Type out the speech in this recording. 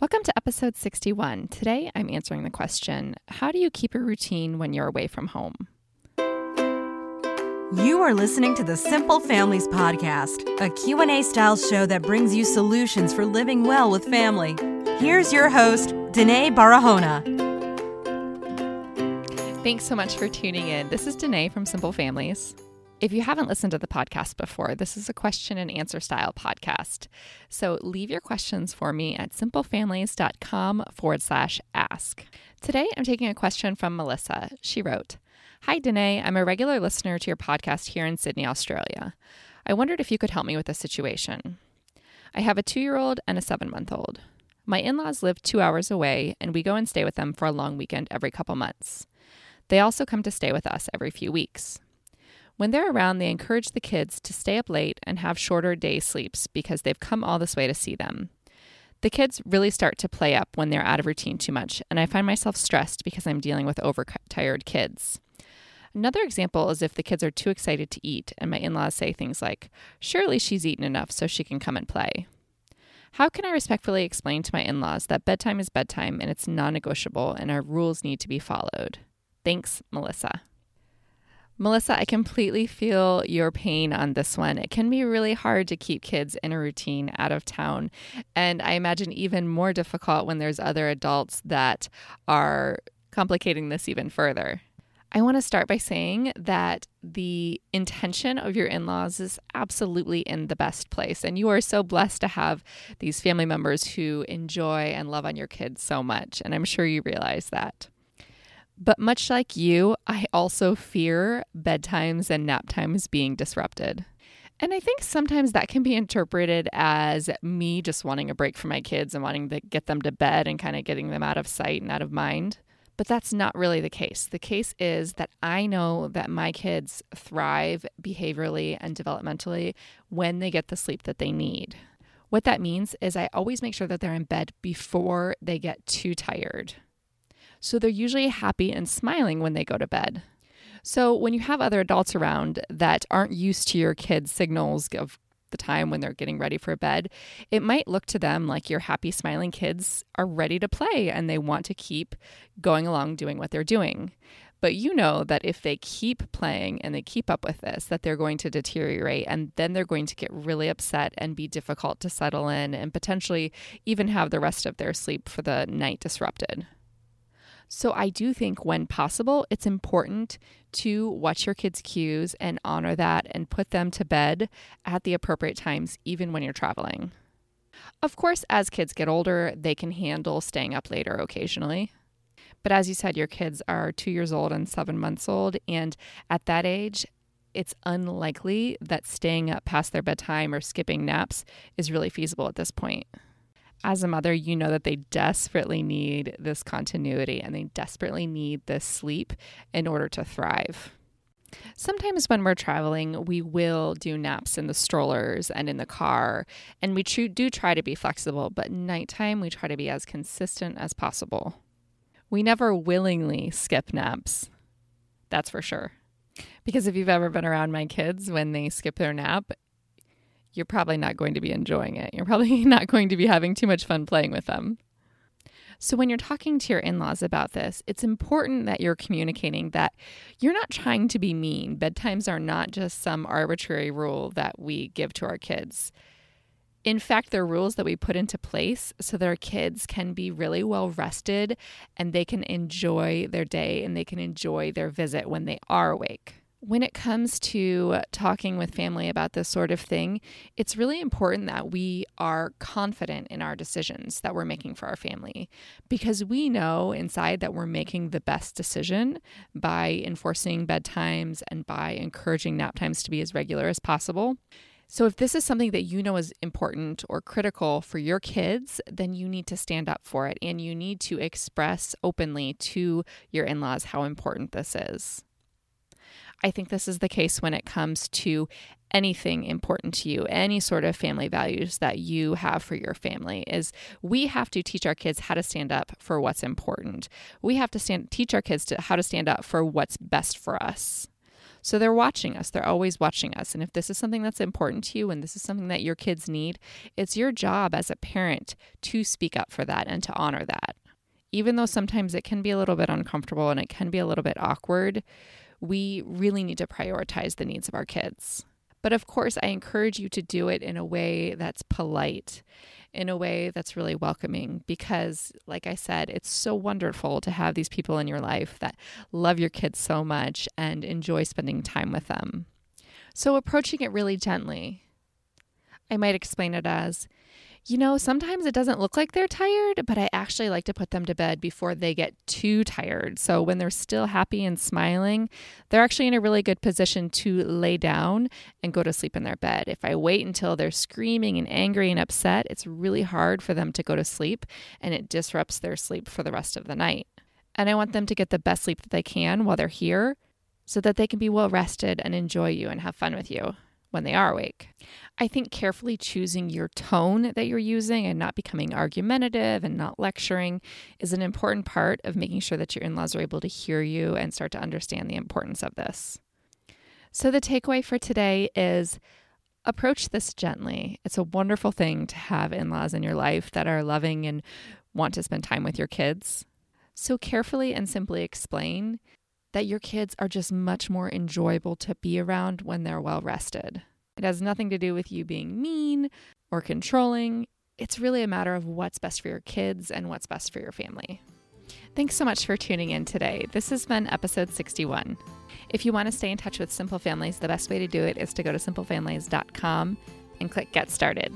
Welcome to episode 61. Today I'm answering the question How do you keep a routine when you're away from home? You are listening to the Simple Families podcast, a Q&A style show that brings you solutions for living well with family. Here's your host, Denaye Barahona. Thanks so much for tuning in. This is Denaye from Simple Families. If you haven't listened to the podcast before, this is a question and answer style podcast. So leave your questions for me at simplefamilies.com forward slash ask. Today, I'm taking a question from Melissa. She wrote, Hi, Denaye. I'm a regular listener to your podcast here in Sydney, Australia. I wondered if you could help me with a situation. I have a two year old and a seven month old. My in laws live two hours away, and we go and stay with them for a long weekend every couple months. They also come to stay with us every few weeks. When they're around, they encourage the kids to stay up late and have shorter day sleeps because they've come all this way to see them. The kids really start to play up when they're out of routine too much, and I find myself stressed because I'm dealing with overtired kids. Another example is if the kids are too excited to eat, and my in laws say things like, Surely she's eaten enough so she can come and play. How can I respectfully explain to my in laws that bedtime is bedtime and it's non negotiable and our rules need to be followed? Thanks, Melissa. Melissa, I completely feel your pain on this one. It can be really hard to keep kids in a routine out of town. And I imagine even more difficult when there's other adults that are complicating this even further. I want to start by saying that the intention of your in laws is absolutely in the best place. And you are so blessed to have these family members who enjoy and love on your kids so much. And I'm sure you realize that. But much like you, I also fear bedtimes and nap times being disrupted. And I think sometimes that can be interpreted as me just wanting a break from my kids and wanting to get them to bed and kind of getting them out of sight and out of mind. But that's not really the case. The case is that I know that my kids thrive behaviorally and developmentally when they get the sleep that they need. What that means is I always make sure that they're in bed before they get too tired. So they're usually happy and smiling when they go to bed. So when you have other adults around that aren't used to your kids' signals of the time when they're getting ready for bed, it might look to them like your happy, smiling kids are ready to play and they want to keep going along doing what they're doing. But you know that if they keep playing and they keep up with this, that they're going to deteriorate and then they're going to get really upset and be difficult to settle in and potentially even have the rest of their sleep for the night disrupted. So I do think when possible, it's important to watch your kids' cues and honor that and put them to bed at the appropriate times, even when you're traveling. Of course, as kids get older, they can handle staying up later occasionally. But as you said, your kids are two years old and seven months old. And at that age, it's unlikely that staying up past their bedtime or skipping naps is really feasible at this point as a mother, you know that they desperately need this continuity and they desperately need this sleep in order to thrive. Sometimes when we're traveling, we will do naps in the strollers and in the car, and we do try to be flexible, but nighttime we try to be as consistent as possible. We never willingly skip naps. That's for sure. Because if you've ever been around my kids when they skip their nap, you're probably not going to be enjoying it. You're probably not going to be having too much fun playing with them. So, when you're talking to your in laws about this, it's important that you're communicating that you're not trying to be mean. Bedtimes are not just some arbitrary rule that we give to our kids. In fact, they're rules that we put into place so that our kids can be really well rested and they can enjoy their day and they can enjoy their visit when they are awake when it comes to talking with family about this sort of thing, it's really important that we are confident in our decisions that we're making for our family because we know inside that we're making the best decision by enforcing bedtimes and by encouraging nap times to be as regular as possible. So, if this is something that you know is important or critical for your kids, then you need to stand up for it and you need to express openly to your in laws how important this is. I think this is the case when it comes to anything important to you, any sort of family values that you have for your family is we have to teach our kids how to stand up for what's important. We have to stand teach our kids to how to stand up for what's best for us. So they're watching us, they're always watching us. And if this is something that's important to you and this is something that your kids need, it's your job as a parent to speak up for that and to honor that. Even though sometimes it can be a little bit uncomfortable and it can be a little bit awkward, we really need to prioritize the needs of our kids. But of course, I encourage you to do it in a way that's polite, in a way that's really welcoming, because, like I said, it's so wonderful to have these people in your life that love your kids so much and enjoy spending time with them. So, approaching it really gently, I might explain it as you know, sometimes it doesn't look like they're tired, but I actually like to put them to bed before they get too tired. So when they're still happy and smiling, they're actually in a really good position to lay down and go to sleep in their bed. If I wait until they're screaming and angry and upset, it's really hard for them to go to sleep and it disrupts their sleep for the rest of the night. And I want them to get the best sleep that they can while they're here so that they can be well rested and enjoy you and have fun with you when they are awake. I think carefully choosing your tone that you're using and not becoming argumentative and not lecturing is an important part of making sure that your in laws are able to hear you and start to understand the importance of this. So, the takeaway for today is approach this gently. It's a wonderful thing to have in laws in your life that are loving and want to spend time with your kids. So, carefully and simply explain that your kids are just much more enjoyable to be around when they're well rested. It has nothing to do with you being mean or controlling. It's really a matter of what's best for your kids and what's best for your family. Thanks so much for tuning in today. This has been episode 61. If you want to stay in touch with Simple Families, the best way to do it is to go to simplefamilies.com and click Get Started.